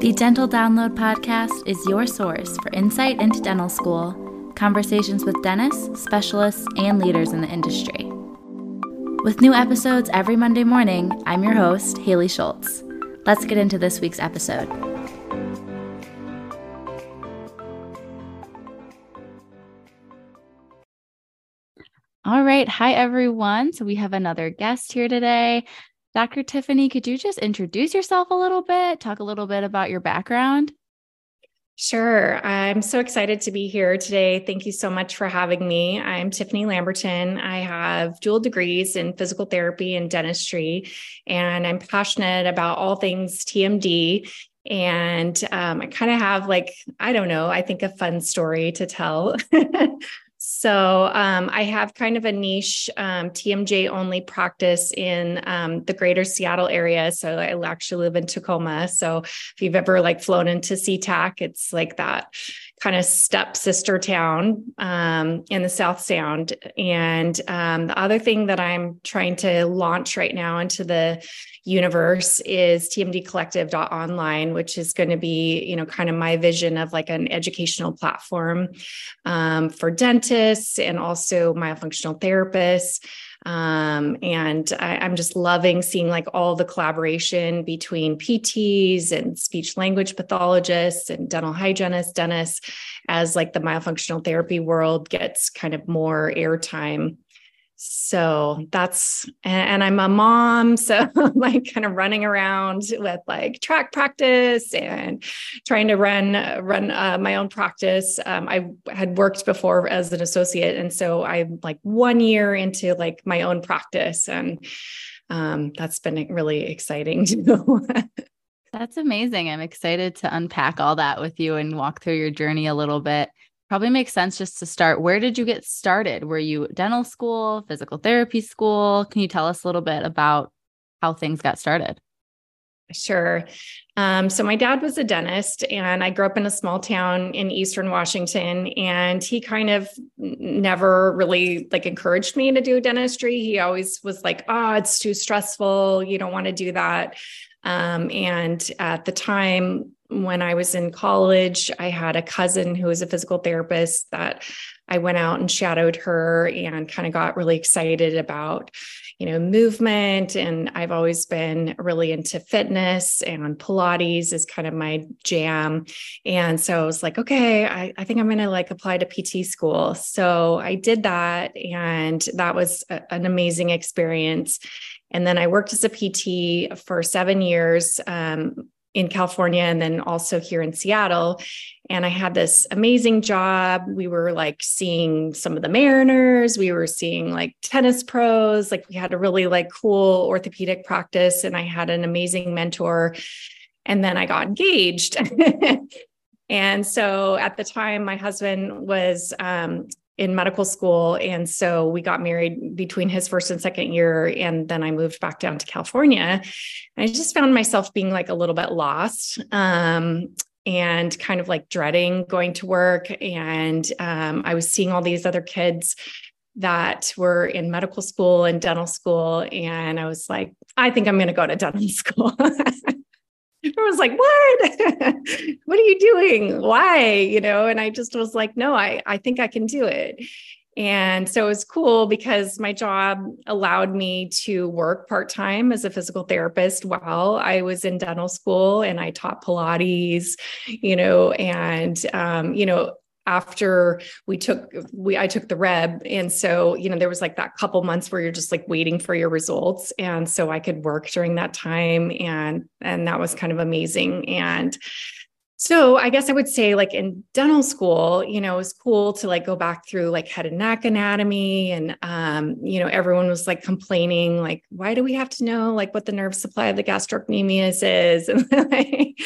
The Dental Download podcast is your source for insight into dental school, conversations with dentists, specialists, and leaders in the industry. With new episodes every Monday morning, I'm your host, Haley Schultz. Let's get into this week's episode. All right. Hi, everyone. So we have another guest here today. Dr. Tiffany, could you just introduce yourself a little bit, talk a little bit about your background? Sure. I'm so excited to be here today. Thank you so much for having me. I'm Tiffany Lamberton. I have dual degrees in physical therapy and dentistry, and I'm passionate about all things TMD. And um, I kind of have, like, I don't know, I think a fun story to tell. So um, I have kind of a niche um, TMJ only practice in um, the greater Seattle area. So I actually live in Tacoma. So if you've ever like flown into SeaTac, it's like that kind of step sister town um, in the South Sound. And um, the other thing that I'm trying to launch right now into the universe is tmdcollective.online which is going to be you know kind of my vision of like an educational platform um, for dentists and also myofunctional therapists um, and I, am just loving seeing like all the collaboration between PTs and speech language pathologists and dental hygienists, dentists, as like the myofunctional therapy world gets kind of more airtime so that's and i'm a mom so like kind of running around with like track practice and trying to run run uh, my own practice. Um, i had worked before as an associate and so i'm like one year into like my own practice and um, that's been really exciting too that's amazing. I'm excited to unpack all that with you and walk through your journey a little bit probably makes sense just to start. Where did you get started? Were you dental school, physical therapy school? Can you tell us a little bit about how things got started? Sure. Um, so my dad was a dentist, and I grew up in a small town in Eastern Washington. And he kind of never really like encouraged me to do dentistry. He always was like, "Oh, it's too stressful. You don't want to do that." Um, and at the time, when I was in college, I had a cousin who was a physical therapist that I went out and shadowed her and kind of got really excited about, you know, movement. And I've always been really into fitness and Pilates is kind of my jam. And so I was like, okay, I, I think I'm going to like apply to PT school. So I did that. And that was a, an amazing experience. And then I worked as a PT for seven years. Um, in California and then also here in Seattle. And I had this amazing job. We were like seeing some of the Mariners, we were seeing like tennis pros, like we had a really like cool orthopedic practice and I had an amazing mentor. And then I got engaged. and so at the time my husband was um, in medical school. And so we got married between his first and second year. And then I moved back down to California. And I just found myself being like a little bit lost. Um, and kind of like dreading going to work. And um, I was seeing all these other kids that were in medical school and dental school. And I was like, I think I'm going to go to dental school. Was like, what? what are you doing? Why? You know, and I just was like, no, I, I think I can do it. And so it was cool because my job allowed me to work part time as a physical therapist while I was in dental school and I taught Pilates, you know, and, um, you know, after we took we I took the WREB and so you know there was like that couple months where you're just like waiting for your results. And so I could work during that time. And and that was kind of amazing. And so I guess I would say like in dental school, you know, it was cool to like go back through like head and neck anatomy and um, you know, everyone was like complaining, like, why do we have to know like what the nerve supply of the gastrocnemius is? And like,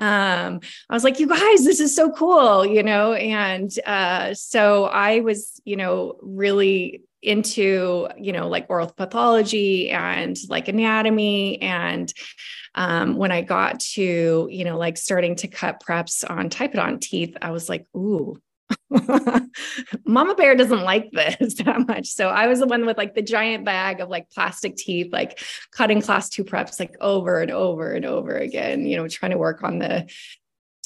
um, I was like, you guys, this is so cool, you know. And uh, so I was, you know, really into, you know, like oral pathology and like anatomy and um, when I got to, you know, like starting to cut preps on typodont teeth, I was like, ooh, Mama Bear doesn't like this that much. So I was the one with like the giant bag of like plastic teeth, like cutting class two preps like over and over and over again, you know, trying to work on the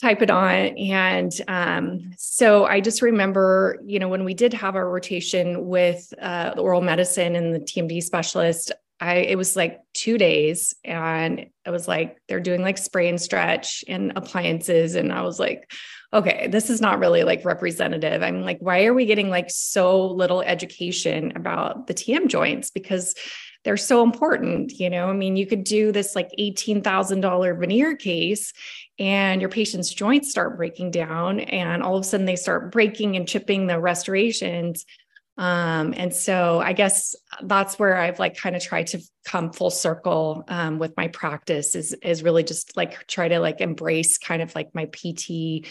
typodont. And um, so I just remember, you know, when we did have our rotation with uh, the oral medicine and the TMD specialist, I it was like two days and it was like they're doing like spray and stretch and appliances. And I was like, okay, this is not really like representative. I'm like, why are we getting like so little education about the TM joints? Because they're so important. You know, I mean, you could do this like $18,000 veneer case and your patient's joints start breaking down, and all of a sudden they start breaking and chipping the restorations. Um, and so I guess that's where I've like kind of tried to come full circle um, with my practice is is really just like try to like embrace kind of like my PT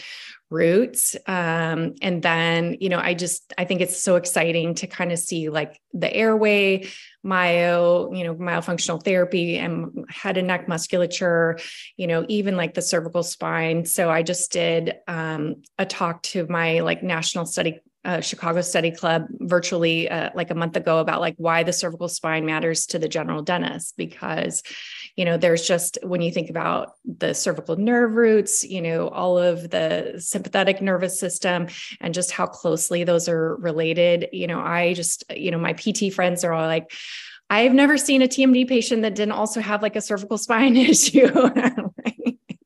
roots. Um, and then, you know, I just I think it's so exciting to kind of see like the airway, myo, you know, myofunctional therapy and head and neck musculature, you know, even like the cervical spine. So I just did um, a talk to my like national study uh, Chicago Study Club virtually uh, like a month ago about like why the cervical spine matters to the general dentist because you know there's just when you think about the cervical nerve roots you know all of the sympathetic nervous system and just how closely those are related you know I just you know my PT friends are all like I've never seen a TMD patient that didn't also have like a cervical spine issue.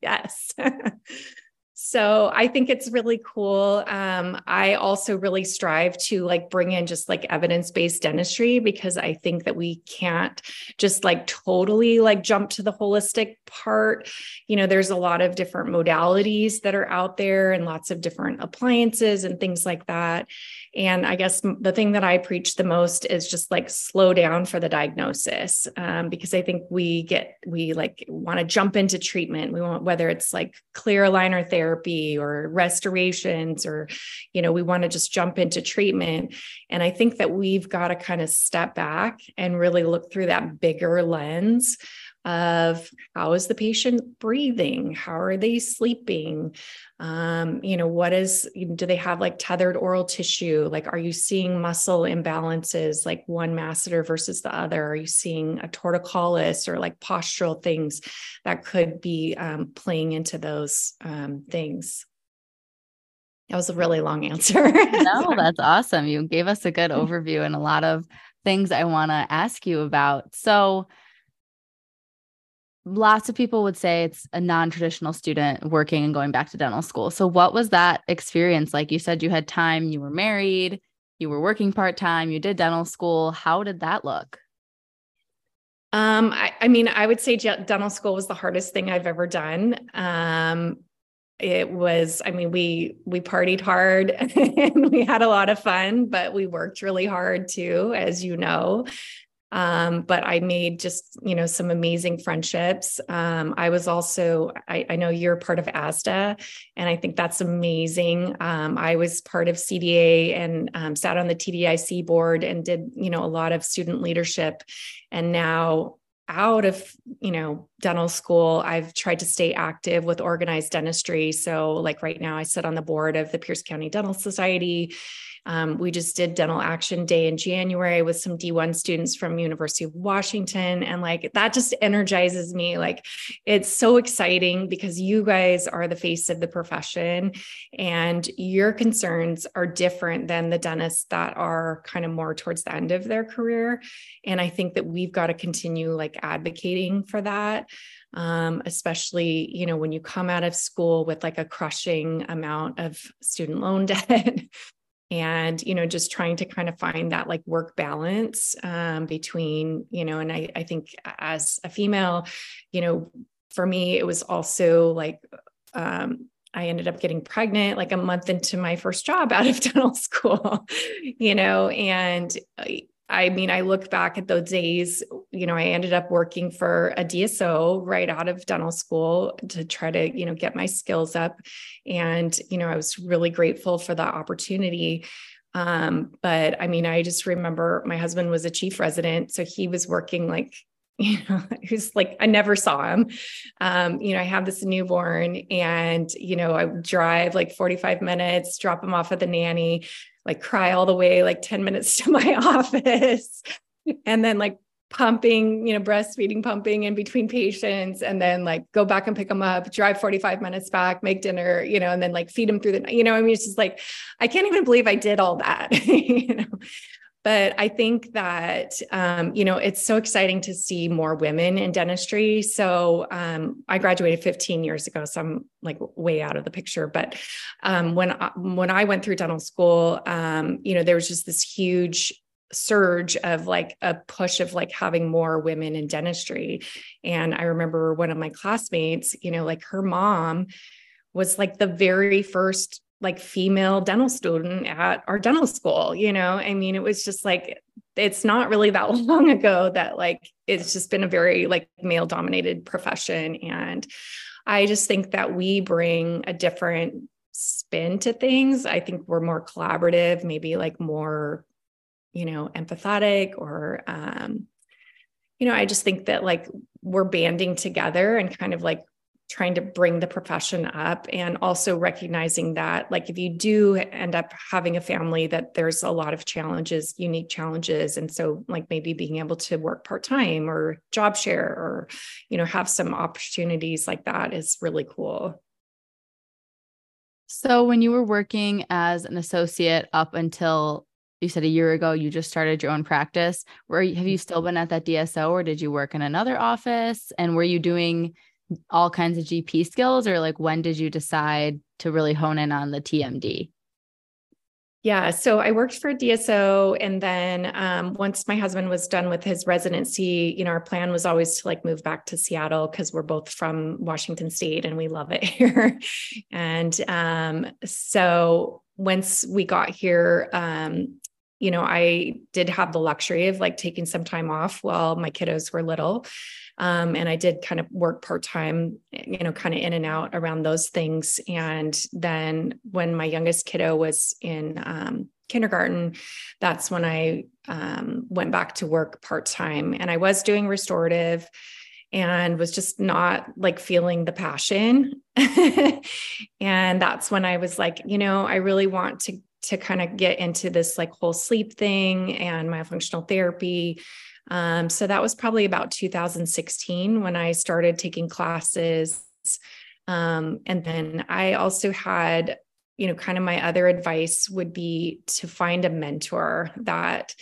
Yes so I think it's really cool. Um, I also really strive to like bring in just like evidence based dentistry because I think that we can't just like totally like jump to the holistic part. You know, there's a lot of different modalities that are out there and lots of different appliances and things like that. And I guess the thing that I preach the most is just like slow down for the diagnosis um, because I think we get, we like want to jump into treatment. We want, whether it's like clear aligner therapy or restorations, or, you know, we want to just jump into treatment. And I think that we've got to kind of step back and really look through that bigger lens of how is the patient breathing? How are they sleeping? Um, you know what is do they have like tethered oral tissue? Like are you seeing muscle imbalances like one masseter versus the other? Are you seeing a torticollis or like postural things that could be um, playing into those um, things? That was a really long answer. No that's awesome. You gave us a good overview and a lot of things i want to ask you about. So lots of people would say it's a non-traditional student working and going back to dental school. So what was that experience like? You said you had time, you were married, you were working part-time, you did dental school. How did that look? Um, I, I mean, I would say dental school was the hardest thing I've ever done. Um, it was, I mean, we we partied hard and we had a lot of fun, but we worked really hard too, as you know. Um, but I made just, you know, some amazing friendships. Um, I was also, I, I, know you're part of ASDA, and I think that's amazing. Um, I was part of CDA and um, sat on the TDIC board and did, you know, a lot of student leadership. And now out of you know dental school i've tried to stay active with organized dentistry so like right now i sit on the board of the pierce county dental society um, we just did dental action day in January with some D1 students from University of Washington. And like that just energizes me. Like it's so exciting because you guys are the face of the profession and your concerns are different than the dentists that are kind of more towards the end of their career. And I think that we've got to continue like advocating for that. Um, especially you know when you come out of school with like a crushing amount of student loan debt and you know just trying to kind of find that like work balance um, between you know and I, I think as a female you know for me it was also like um, I ended up getting pregnant like a month into my first job out of dental school, you know, and uh, I mean, I look back at those days, you know, I ended up working for a DSO right out of dental school to try to, you know, get my skills up. And, you know, I was really grateful for the opportunity. Um, but I mean, I just remember my husband was a chief resident. So he was working like you know, who's like, I never saw him. Um, you know, I have this newborn and, you know, I drive like 45 minutes, drop him off at the nanny, like cry all the way like 10 minutes to my office. and then like pumping, you know, breastfeeding, pumping in between patients, and then like go back and pick them up, drive 45 minutes back, make dinner, you know, and then like feed them through the night. You know, I mean, it's just like, I can't even believe I did all that, you know but I think that um, you know it's so exciting to see more women in dentistry. So um, I graduated 15 years ago, so I'm like way out of the picture. But um, when I, when I went through dental school, um, you know there was just this huge surge of like a push of like having more women in dentistry and i remember one of my classmates you know like her mom was like the very first like female dental student at our dental school you know? I mean it was just like it's not really that long ago that like it's just been a very like male dominated profession. And i just think that we bring a different spin to things. I think we're more collaborative maybe like more you know empathetic or um you know i just think that like we're banding together and kind of like trying to bring the profession up and also recognizing that like if you do end up having a family that there's a lot of challenges unique challenges. And so like maybe being able to work part-time or job share or you know have some opportunities like that is really cool. So when you were working as an associate up until you said a year ago you just started your own practice where have you mm-hmm. still been at that DSO or did you work in another office? And were you doing all kinds of GP skills or like when did you decide to really hone in on the TMD? Yeah, so I worked for DSO, and then um, once my husband was done with his residency, you know, our plan was always to like move back to Seattle because we're both from Washington State and we love it here. and um, so once we got here, um, you know, I did have the luxury of like taking some time off while my kiddos were little. Um, and I did kind of work part time, you know, kind of in and out around those things. And then when my youngest kiddo was in um, kindergarten, that's when I um, went back to work part time. And I was doing restorative and was just not like feeling the passion. and that's when I was like, you know, I really want to to kind of get into this like whole sleep thing and myofunctional therapy um, so that was probably about 2016 when I started taking classes. Um, and then I also had, you know, kind of my other advice would be to find a mentor that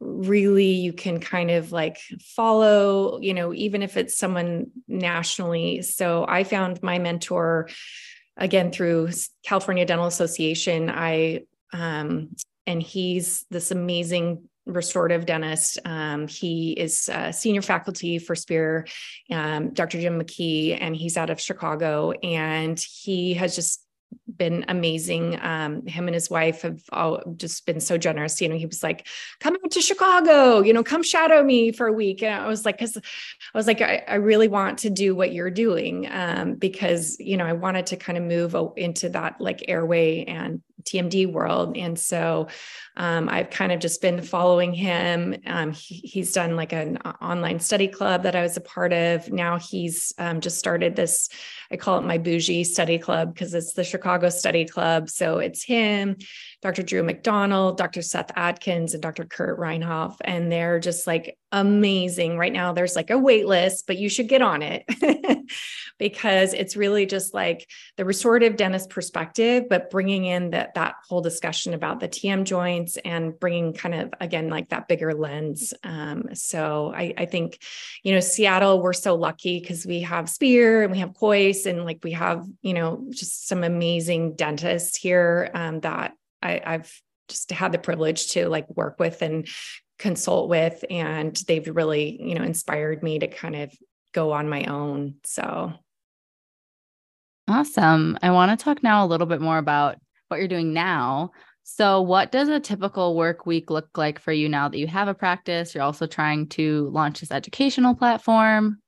really you can kind of like follow, you know, even if it's someone nationally. So I found my mentor again through California Dental Association. I um, and he's this amazing restorative dentist. Um, he is a senior faculty for Spear, um, Dr. Jim McKee, and he's out of Chicago. And he has just been amazing. Um, him and his wife have all just been so generous. You know, he was like, "Come out to Chicago, you know, come shadow me for a week." And I was like, "Cause I was like, I, I really want to do what you're doing um, because you know I wanted to kind of move into that like airway and TMD world. And so um, I've kind of just been following him. Um, he, he's done like an online study club that I was a part of. Now he's um, just started this, I call it my bougie study club because it's the Chicago Study Club. So it's him, Dr. Drew McDonald, Dr. Seth Adkins, and Dr. Kurt Reinhoff. And they're just like amazing. Right now, there's like a wait list, but you should get on it because it's really just like the restorative dentist perspective, but bringing in that, that whole discussion about the TM joints and bringing kind of, again, like that bigger lens. Um, so I, I think, you know, Seattle, we're so lucky because we have Spear and we have Kois and like we have, you know, just some amazing dentists here um, that I, I've just had the privilege to like work with and consult with. And they've really you know inspired me to kind of go on my own. So. Awesome. I want to talk now a little bit more about what you're doing now. So what does a typical work week look like for you now that you have a practice? You're also trying to launch this educational platform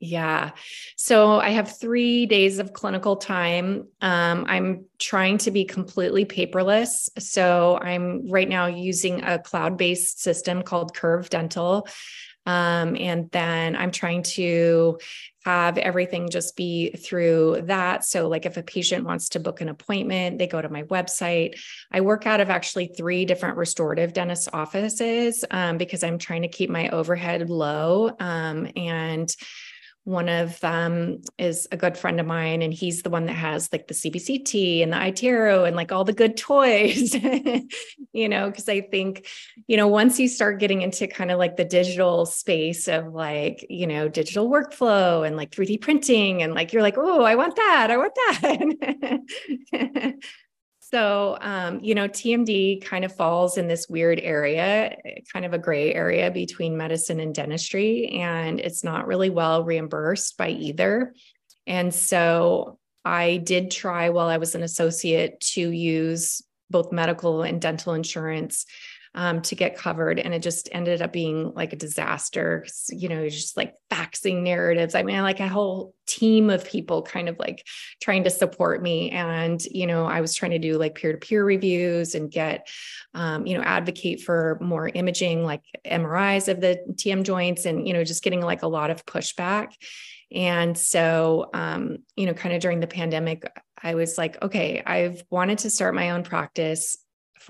yeah. So I have three days of clinical time. Um, I'm trying to be completely paperless. So I'm right now using a cloud based system called Curve Dental. Um, and then I'm trying to have everything just be through that. So, like if a patient wants to book an appointment, they go to my website. I work out of actually three different restorative dentist offices um, because I'm trying to keep my overhead low. Um, and one of them is a good friend of mine, and he's the one that has like the CBCT and the iTero and like all the good toys, you know, because I think, you know, once you start getting into kind of like the digital space of like, you know, digital workflow and like 3D printing, and like you're like, oh, I want that, I want that. So, um, you know, TMD kind of falls in this weird area, kind of a gray area between medicine and dentistry, and it's not really well reimbursed by either. And so I did try while I was an associate to use both medical and dental insurance um, to get covered. And it just ended up being like a disaster. You know, just like faxing narratives. I mean, like a whole team of people kind of like trying to support me. And, you know, I was trying to do like peer to peer reviews and get, um, you know, advocate for more imaging, like MRIs of the TM joints and, you know, just getting like a lot of pushback. And so, um, you know, kind of during the pandemic, I was like, okay, I've wanted to start my own practice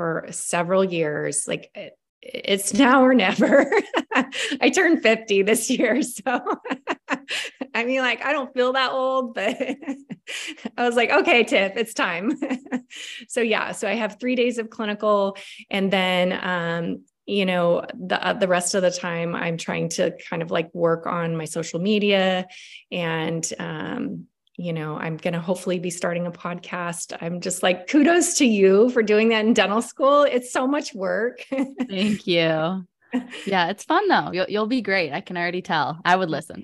for several years. Like it, it's now or never. I turned 50 this year. So I mean, like, I don't feel that old, but I was like, okay, Tiff, it's time. so yeah, so I have three days of clinical and then, um, you know the uh, the rest of the time i'm trying to kind of like work on my social media and um, you know, I'm going to hopefully be starting a podcast. I'm just like, kudos to you for doing that in dental school. It's so much work. Thank you. Yeah, it's fun though. You'll, you'll be great. I can already tell. I would listen.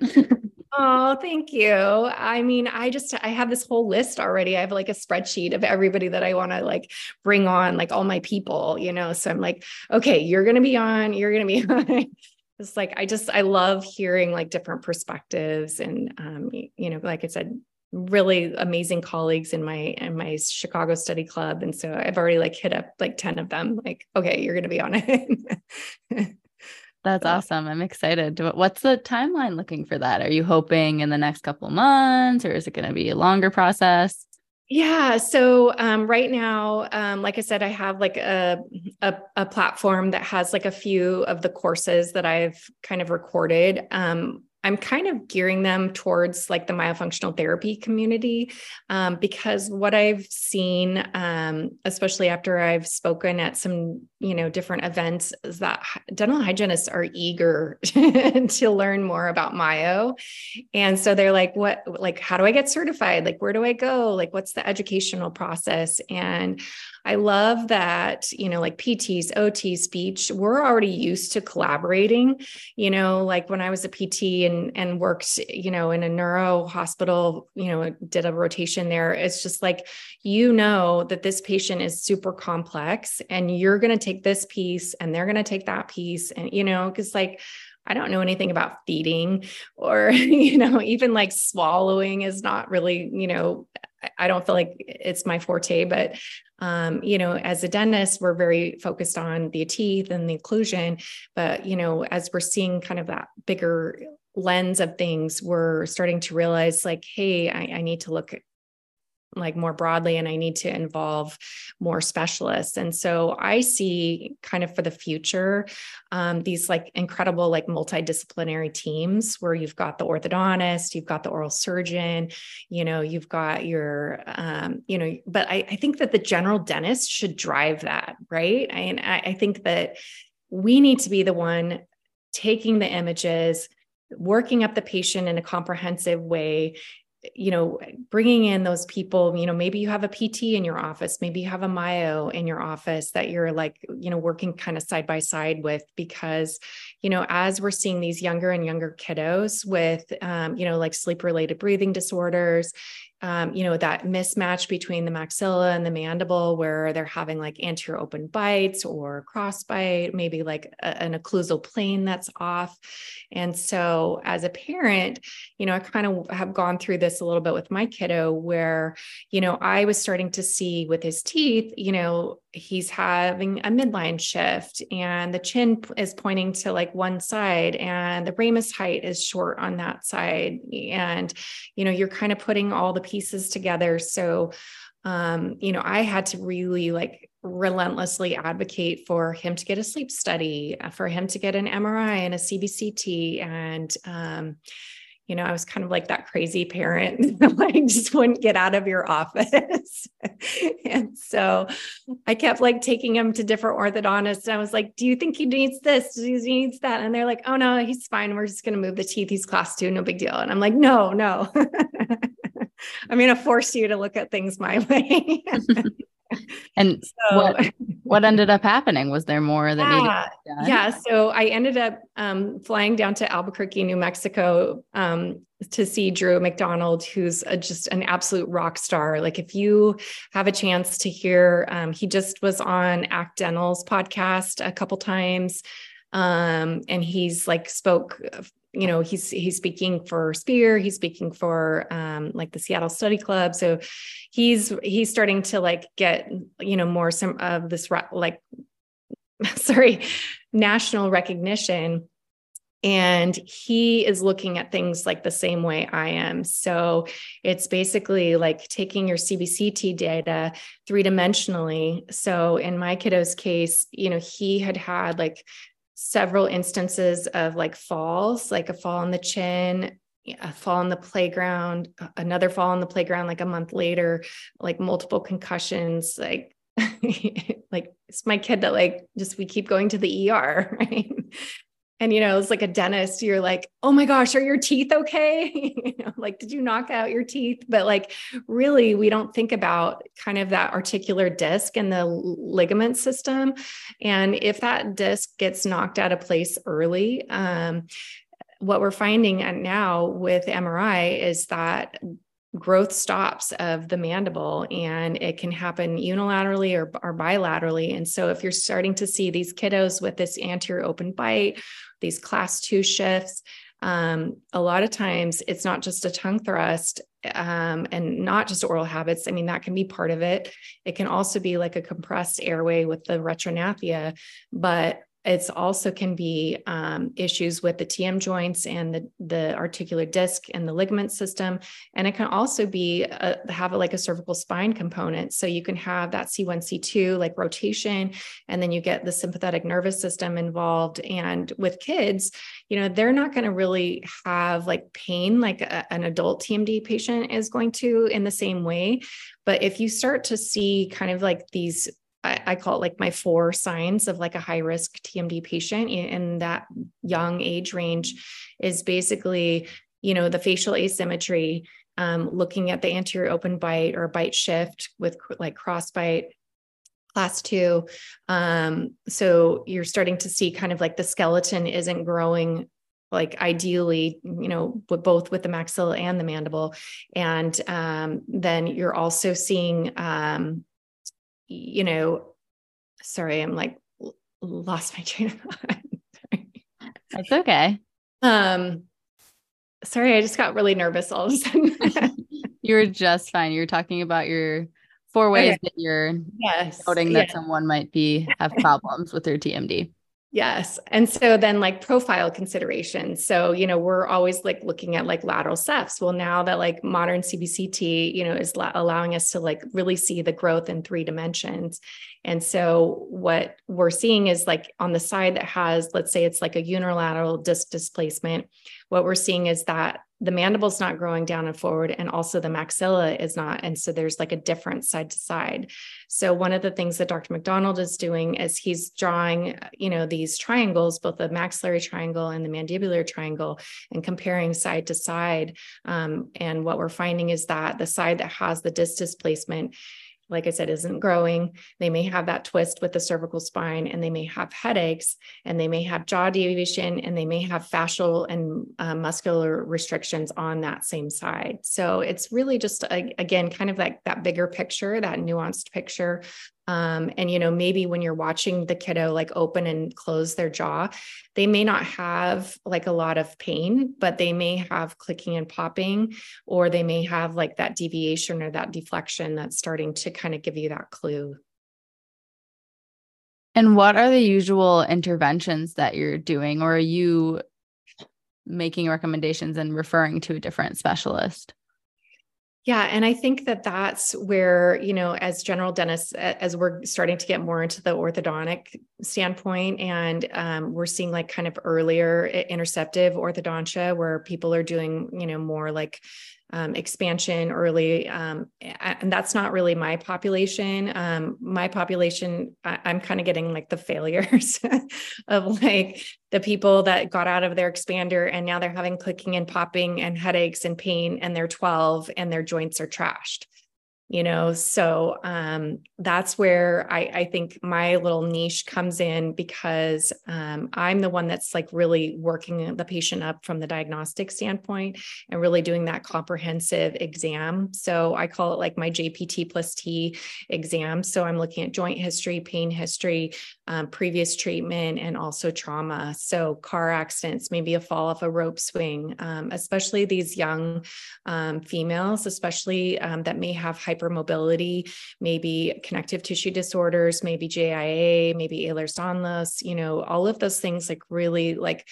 oh, thank you. I mean, I just, I have this whole list already. I have like a spreadsheet of everybody that I want to like bring on, like all my people, you know? So I'm like, okay, you're going to be on, you're going to be on it's like i just i love hearing like different perspectives and um you know like i said really amazing colleagues in my in my Chicago study club and so I've already like hit up like 10 of them like okay you're going to be on it That's awesome. I'm excited. What's the timeline looking for that? Are you hoping in the next couple months or is it going to be a longer process? Yeah. So um, right now, um, like I said, I have like a, a, a platform that has like a few of the courses that I've kind of recorded. Um, I'm kind of gearing them towards like the myofunctional therapy community um, because what I've seen, um, especially after I've spoken at some you know different events, is that dental hygienists are eager to learn more about myo, and so they're like, "What? Like, how do I get certified? Like, where do I go? Like, what's the educational process?" And I love that, you know, like PTs, OT, speech, we're already used to collaborating. You know, like when I was a PT and and worked, you know, in a neuro hospital, you know, did a rotation there, it's just like you know that this patient is super complex and you're going to take this piece and they're going to take that piece and you know, cuz like I don't know anything about feeding or, you know, even like swallowing is not really, you know, I don't feel like it's my forte, but um, you know, as a dentist, we're very focused on the teeth and the occlusion. But, you know, as we're seeing kind of that bigger lens of things, we're starting to realize like, hey, I, I need to look like more broadly and I need to involve more specialists. And so I see kind of for the future um, these like incredible like multidisciplinary teams where you've got the orthodontist, you've got the oral surgeon, you know, you've got your um, you know, but I, I think that the general dentist should drive that, right? And I, I think that we need to be the one taking the images working up the patient in a comprehensive way you know bringing in those people you know maybe you have a pt in your office maybe you have a myo in your office that you're like you know working kind of side by side with because you know as we're seeing these younger and younger kiddos with um, you know like sleep related breathing disorders um, you know, that mismatch between the maxilla and the mandible where they're having like anterior open bites or cross bite, maybe like a, an occlusal plane that's off. And so as a parent, you know, I kind of have gone through this a little bit with my kiddo where, you know, I was starting to see with his teeth, you know, he's having a midline shift and the chin is pointing to like one side and the ramus height is short on that side. And, you know, you're kind of putting all the pieces together. So, um, you know, I had to really like relentlessly advocate for him to get a sleep study, uh, for him to get an MRI and a CBCT. And, um, you know, I was kind of like that crazy parent that like just wouldn't get out of your office. and so I kept like taking him to different orthodontists. And I was like, do you think he needs this? Do he needs that? And they're like, oh no, he's fine. We're just going to move the teeth. He's class two, no big deal. And I'm like, no, no. I'm to force you to look at things my way. And so, what what ended up happening? Was there more that yeah, needed Yeah. So I ended up um, flying down to Albuquerque, New Mexico, um, to see Drew McDonald, who's a, just an absolute rock star. Like if you have a chance to hear, um, he just was on Act Dental's podcast a couple times um, and he's like spoke you know he's he's speaking for spear he's speaking for um, like the seattle study club so he's he's starting to like get you know more some of this like sorry national recognition and he is looking at things like the same way I am. So it's basically like taking your CBCT data three dimensionally. So in my kiddo's case, you know, he had had like several instances of like falls, like a fall on the chin, a fall on the playground, another fall on the playground like a month later, like multiple concussions, like like it's my kid that like just we keep going to the ER, right? And you know it's like a dentist you're like oh my gosh are your teeth okay? You know like did you knock out your teeth? But like really we don't think about kind of that articular disc and the ligament system. And if that disc gets knocked out of place early um, what we're finding now with mri is that growth stops of the mandible and it can happen unilaterally or, or bilaterally. And so if you're starting to see these kiddos with this anterior open bite these class two shifts. Um, a lot of times it's not just a tongue thrust um, and not just oral habits. I mean, that can be part of it. It can also be like a compressed airway with the retrognathia, but it's also can be um, issues with the TM joints and the, the articular disc and the ligament system. And it can also be a, have a, like a cervical spine component. So you can have that C1, C2, like rotation, and then you get the sympathetic nervous system involved. And with kids, you know, they're not going to really have like pain like a, an adult TMD patient is going to in the same way. But if you start to see kind of like these I, I call it like my four signs of like a high risk TMD patient in that young age range is basically, you know, the facial asymmetry, um, looking at the anterior open bite or bite shift with like cross bite class two. Um, so you're starting to see kind of like the skeleton isn't growing like ideally, you know, with both with the maxilla and the mandible. And um, then you're also seeing um, you know, sorry, I'm like lost my train of thought. That's okay. Um, sorry, I just got really nervous all of a sudden. you're just fine. You're talking about your four ways okay. that you're yes, noting that someone might be have problems with their TMD. Yes. And so then like profile considerations. So, you know, we're always like looking at like lateral cephs. Well, now that like modern CBCT, you know, is la- allowing us to like really see the growth in three dimensions. And so what we're seeing is like on the side that has, let's say it's like a unilateral disc displacement, what we're seeing is that the mandible's not growing down and forward and also the maxilla is not and so there's like a difference side to side. So one of the things that dr mcdonald is doing is he's drawing you know these triangles both the maxillary triangle and the mandibular triangle and comparing side to side. Um, and what we're finding is that the side that has the disc displacement like I said, isn't growing. They may have that twist with the cervical spine and they may have headaches and they may have jaw deviation and they may have fascial and uh, muscular restrictions on that same side. So it's really just, a, again, kind of like that bigger picture, that nuanced picture um, and you know maybe when you're watching the kiddo like open and close their jaw they may not have like a lot of pain but they may have clicking and popping or they may have like that deviation or that deflection that's starting to kind of give you that clue. And what are the usual interventions that you're doing or are you making recommendations and referring to a different specialist yeah. And I think that that's where, you know, as general dentists, as we're starting to get more into the orthodontic standpoint, and um, we're seeing like kind of earlier interceptive orthodontia where people are doing, you know, more like um, expansion early. Um, and that's not really my population. Um, my population, I, am kind of getting like the failures of like the people that got out of their expander and now they're having clicking and popping and headaches and pain and they're 12 and their joints are trashed you know so um, that's where I, I, think my little niche comes in because um, i'm the one that's like really working the patient up from the diagnostic standpoint and really doing that comprehensive exam. So i call it like my jpt plus t exam. So i'm looking at joint history pain history um, previous treatment and also trauma. So car accidents maybe a fall off a rope swing um, especially these young um, females especially um, that may have hypermobility, maybe connective tissue disorders, maybe JIA, maybe Ehlers-Danlos, you know, all of those things like really like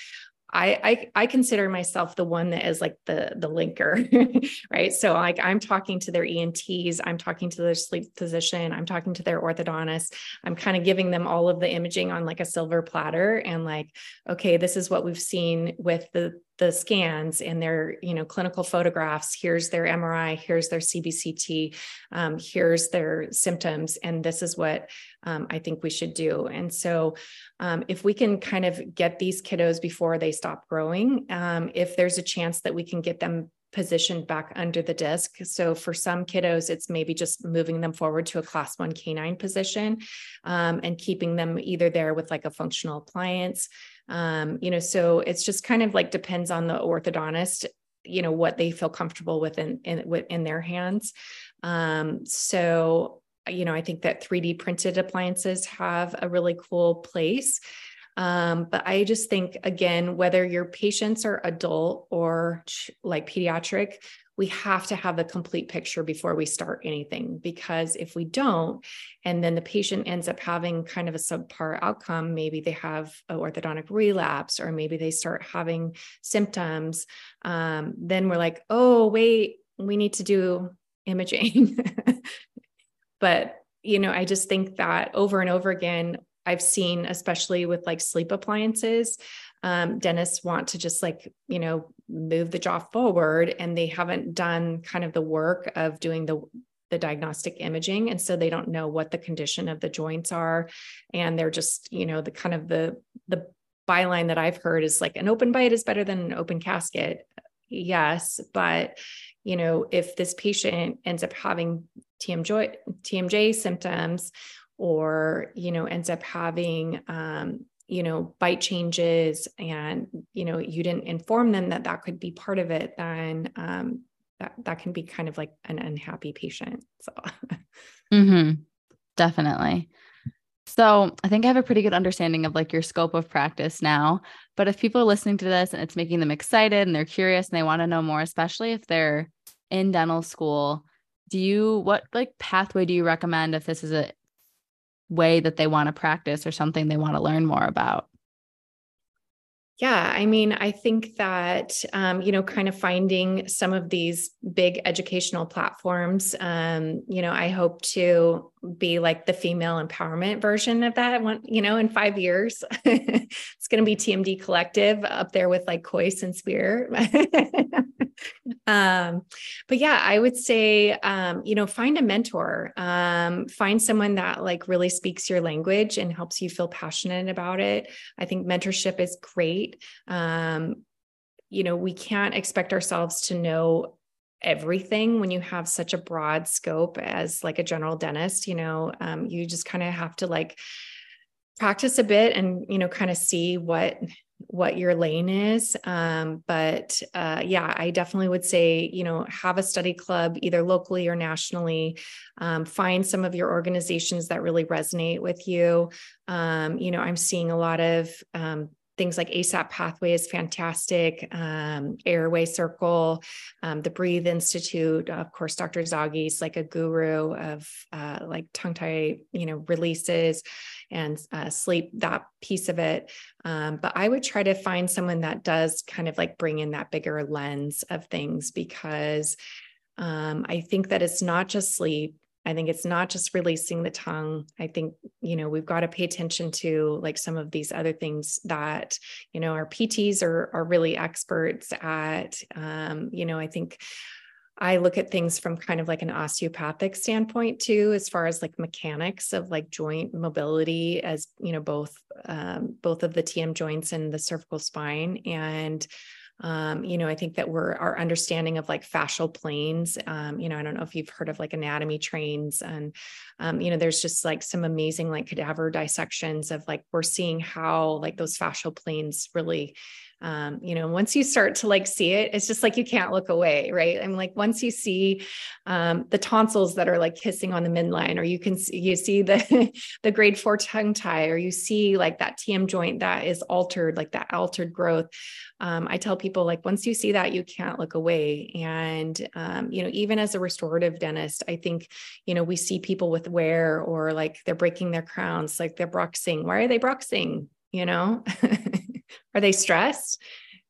I, I, I consider myself the one that is like the the linker, right? So like I'm talking to their ENTs, I'm talking to their sleep physician, I'm talking to their orthodontist. I'm kind of giving them all of the imaging on like a silver platter and like, okay, this is what we've seen with the the scans and their you know clinical photographs here's their mri here's their cbct um, here's their symptoms and this is what um, i think we should do and so um, if we can kind of get these kiddos before they stop growing um, if there's a chance that we can get them positioned back under the disc. So for some kiddos, it's maybe just moving them forward to a class one canine position um, and keeping them either there with like a functional appliance um, you know so it's just kind of like depends on the orthodontist you know what they feel comfortable with in in, in their hands. Um, so you know i think that 3d printed appliances have a really cool place. Um, but I just think, again, whether your patients are adult or like pediatric, we have to have the complete picture before we start anything because if we don't and then the patient ends up having kind of a subpar outcome maybe they have an orthodontic relapse or maybe they start having symptoms um, then we're like oh wait we need to do imaging. But you know i just think that over and over again i've seen especially with like sleep appliances um, dentists want to just like you know move the jaw forward and they haven't done kind of the work of doing the the diagnostic imaging. And so they don't know what the condition of the joints are. And they're just you know the kind of the the byline that i've heard is like an open bite is better than an open casket. Yes but you know if this patient ends up having tmj tmj symptoms or you know ends up having um, you know bite changes and you know you didn't inform them that that could be part of it then um, that that can be kind of like an unhappy patient so mm-hmm. definitely so i think i have a pretty good understanding of like your scope of practice now but if people are listening to this and it's making them excited and they're curious and they want to know more especially if they're in dental school do you what like pathway do you recommend if this is a way that they want to practice or something they want to learn more about? Yeah, I mean, I think that, um, you know, kind of finding some of these big educational platforms, um, you know, I hope to be like the female empowerment version of that one, you know, in five years. it's going to be TMD Collective up there with like Kois and Spear. um, but yeah, I would say, um, you know, find a mentor, um, find someone that like really speaks your language and helps you feel passionate about it. I think mentorship is great. Um, you know, we can't expect ourselves to know everything when you have such a broad scope as like a general dentist you know um, you just kind of have to like practice a bit and you know kind of see what what your lane is um, but uh, yeah i definitely would say you know have a study club either locally or nationally. Um, find some of your organizations that really resonate with you. Um, you know i'm seeing a lot of um, things like ASAP Pathway is fantastic, um, Airway Circle, um, the Breathe Institute, of course, Dr. Zaghi's like a guru of uh, like tongue tie, you know, releases and uh, sleep, that piece of it. Um, but I would try to find someone that does kind of like bring in that bigger lens of things because um, I think that it's not just sleep I think it's not just releasing the tongue. I think, you know, we've got to pay attention to like some of these other things that, you know, our PTs are, are really experts at. Um, you know, I think I look at things from kind of like an osteopathic standpoint too, as far as like mechanics of like joint mobility, as you know, both um, both of the TM joints and the cervical spine. And um, you know, I think that we're our understanding of like fascial planes. Um, you know, I don't know if you've heard of like anatomy trains, and um, you know, there's just like some amazing like cadaver dissections of like we're seeing how like those fascial planes really um, you know, once you start to like see it, it's just like you can't look away, right? I'm like, once you see um, the tonsils that are like kissing on the midline, or you can see, you see the the grade four tongue tie, or you see like that TM joint that is altered, like that altered growth. Um, I tell people like once you see that, you can't look away. And um, you know, even as a restorative dentist, I think you know we see people with wear or like they're breaking their crowns, like they're bruxing. Why are they bruxing? You know. Are they stressed?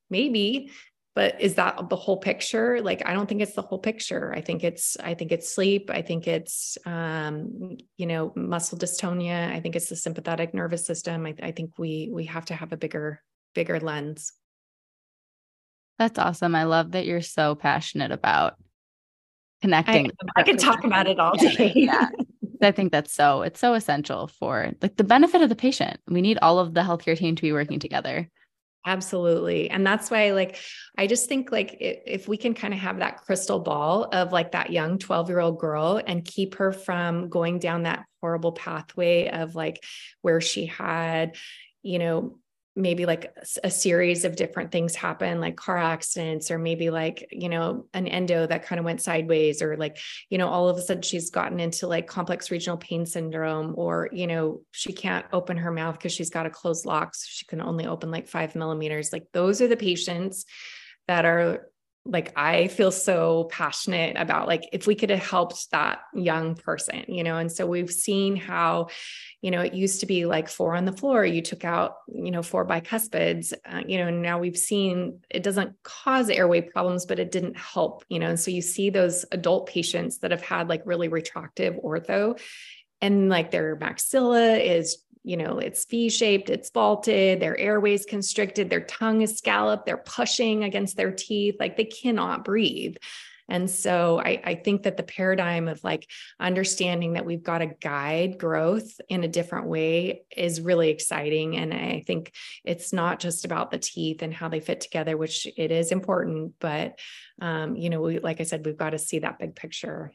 Maybe, but is that the whole picture? Like, I don't think it's the whole picture. I think it's, I think it's sleep. I think it's, um, you know, muscle dystonia. I think it's the sympathetic nervous system. I, I think we, we have to have a bigger, bigger lens. That's awesome. I love that you're so passionate about connecting. I, I can talk about it all day. yeah. I think that's so it's so essential for like the benefit of the patient. We need all of the healthcare team to be working together. Absolutely. And that's why, like, I just think, like, if we can kind of have that crystal ball of like that young 12 year old girl and keep her from going down that horrible pathway of like where she had, you know, maybe like a series of different things happen like car accidents or maybe like you know an endo that kind of went sideways or like you know all of a sudden she's gotten into like complex regional pain syndrome or you know she can't open her mouth because she's got a closed lock so she can only open like five millimeters. Like those are the patients that are like I feel so passionate about like if we could have helped that young person, you know. And so we've seen how, you know, it used to be like four on the floor, you took out, you know, four bicuspids, uh, you know, and now we've seen it doesn't cause airway problems, but it didn't help, you know. And so you see those adult patients that have had like really retractive ortho and like their maxilla is you know, it's V shaped, it's vaulted, their airways constricted, their tongue is scalloped, they're pushing against their teeth, like they cannot breathe. And so I, I, think that the paradigm of like understanding that we've got to guide growth in a different way is really exciting. And I think it's not just about the teeth and how they fit together, which it is important, but um, you know, we, like I said, we've got to see that big picture.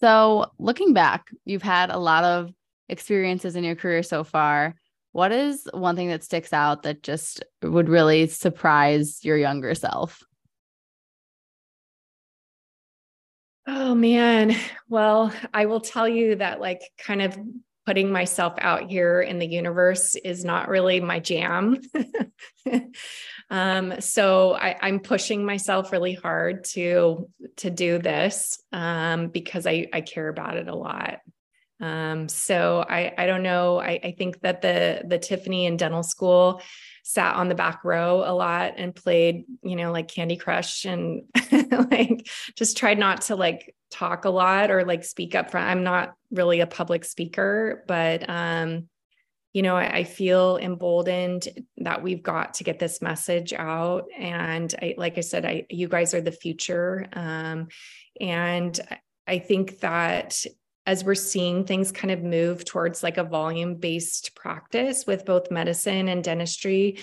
So looking back, you've had a lot of experiences in your career so far, what is one thing that sticks out that just would really surprise your younger self? Oh man. Well, I will tell you that like kind of putting myself out here in the universe is not really my jam. um, so I, am pushing myself really hard to to do this um, because I, I care about it a lot. Um, so I, I don't know. I, I think that the the Tiffany and dental school sat on the back row a lot and played, you know, like Candy Crush and like just tried not to like talk a lot or like speak up front. I'm not really a public speaker, but um, you know, I, I feel emboldened that we've got to get this message out. And I, like I said, I, you guys are the future. Um, and I think that as we're seeing things kind of move towards like a volume based practice with both medicine and dentistry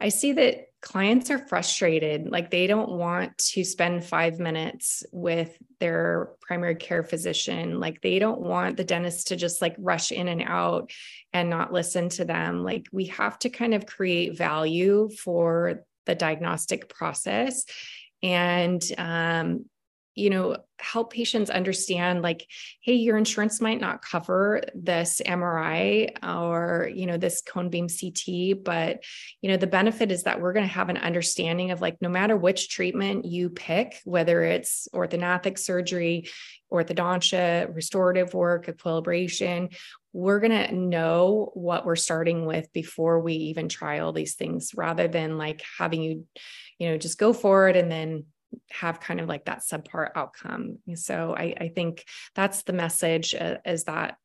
I see that clients are frustrated. Like they don't want to spend five minutes with their primary care physician. Like they don't want the dentist to just like rush in and out and not listen to them. Like we have to kind of create value for the diagnostic process. And um, you know help patients understand like hey your insurance might not cover this mri or you know this cone beam ct but you know the benefit is that we're going to have an understanding of like no matter which treatment you pick whether it's orthodontic surgery orthodontia restorative work equilibration we're going to know what we're starting with before we even try all these things rather than like having you you know just go for it and then have kind of like that subpar outcome. So I, I think that's the message uh, is that,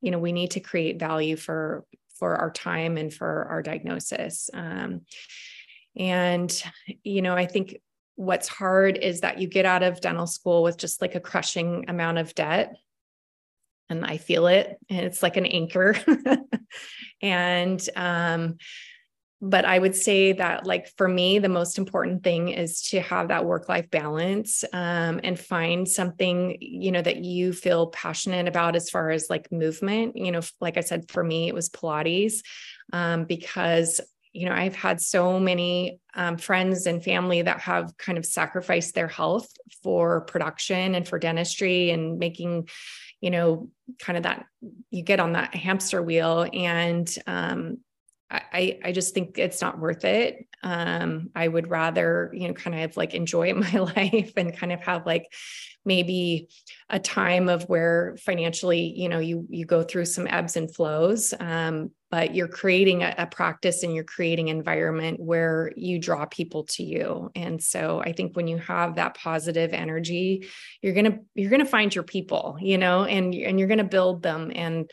you know, we need to create value for for our time and for our diagnosis. Um, and, you know, I think what's hard is that you get out of dental school with just like a crushing amount of debt. And I feel it, and it's like an anchor. and um, but i would say that like for me the most important thing is to have that work life balance um, and find something you know that you feel passionate about as far as like movement. You know like i said for me it was pilates um, because you know i've had so many um, friends and family that have kind of sacrificed their health for production and for dentistry and making you know kind of that you get on that hamster wheel. And um, I, I just think it's not worth it. Um, I would rather, you know, kind of like enjoy my life and kind of have like maybe a time of where financially, you know, you you go through some ebbs and flows. Um, but you're creating a, a, practice and you're creating environment where you draw people to you. And so i think when you have that positive energy you're going to you're going to find your people you know and and you're going to build them. And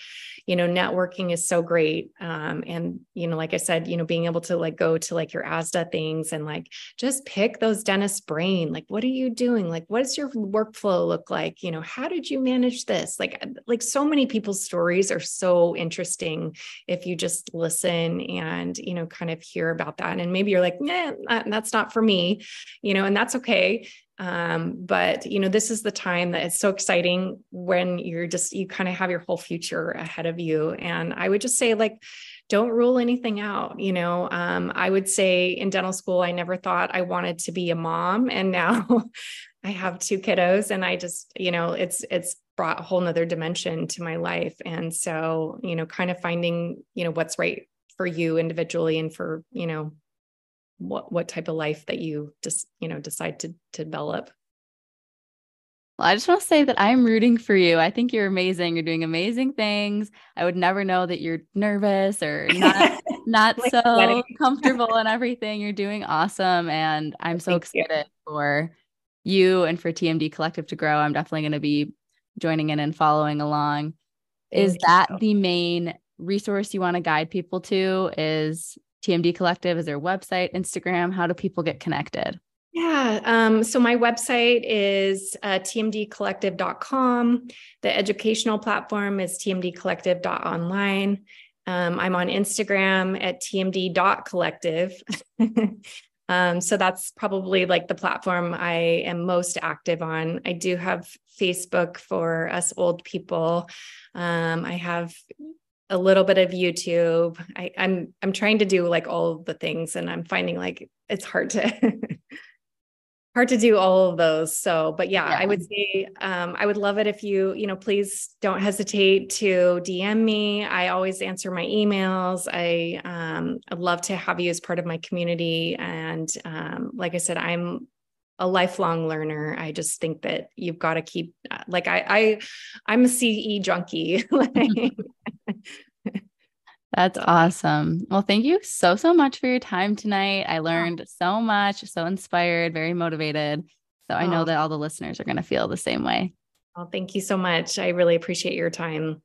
you know networking is so great. Um, and you know like i said you know being able to like go to like your asda things and like just pick those dentist brain like what are you doing? Like what does your workflow look like? You know how did you manage this? Like like so many people's stories are so interesting if you you just listen and you know kind of hear about that. And maybe you're like yeah that's not for me you know and that's okay. Um, but you know this is the time that it's so exciting when you're just you kind of have your whole future ahead of you. And i would just say like don't rule anything out you know. Um, i would say in dental school i never thought i wanted to be a mom. And now i have two kiddos and i just you know it's it's brought a whole nother dimension to my life. And so, you know, kind of finding, you know, what's right for you individually and for, you know, what what type of life that you just, you know, decide to to develop. Well, I just want to say that I'm rooting for you. I think you're amazing. You're doing amazing things. I would never know that you're nervous or not not like so comfortable and everything. You're doing awesome and I'm so Thank excited you. for you and for TMD Collective to grow. I'm definitely going to be joining in and following along. Is that the main resource you want to guide people to? Is TMD Collective? Is their website, Instagram? How do people get connected? Yeah. Um, so my website is uh, tmdcollective.com. The educational platform is tmdcollective.online. Um, I'm on Instagram at tmd.collective. Um, so that's probably like the platform I am most active on. I do have Facebook for us old people. Um, I have a little bit of YouTube. I, I'm I'm trying to do like all the things, and I'm finding like it's hard to hard to do all of those so but yeah, yeah. i would say um, i would love it if you you know please don't hesitate to dm me. I always answer my emails. I um, i'd love to have you as part of my community and um, like i said i'm a lifelong learner. I just think that you've got to keep uh, like i i i'm a ce junkie. Like, That's awesome. Well, thank you so, so much for your time tonight. I learned so much, so inspired, very motivated. So I know oh. that all the listeners are going to feel the same way. Well, thank you so much. I really appreciate your time.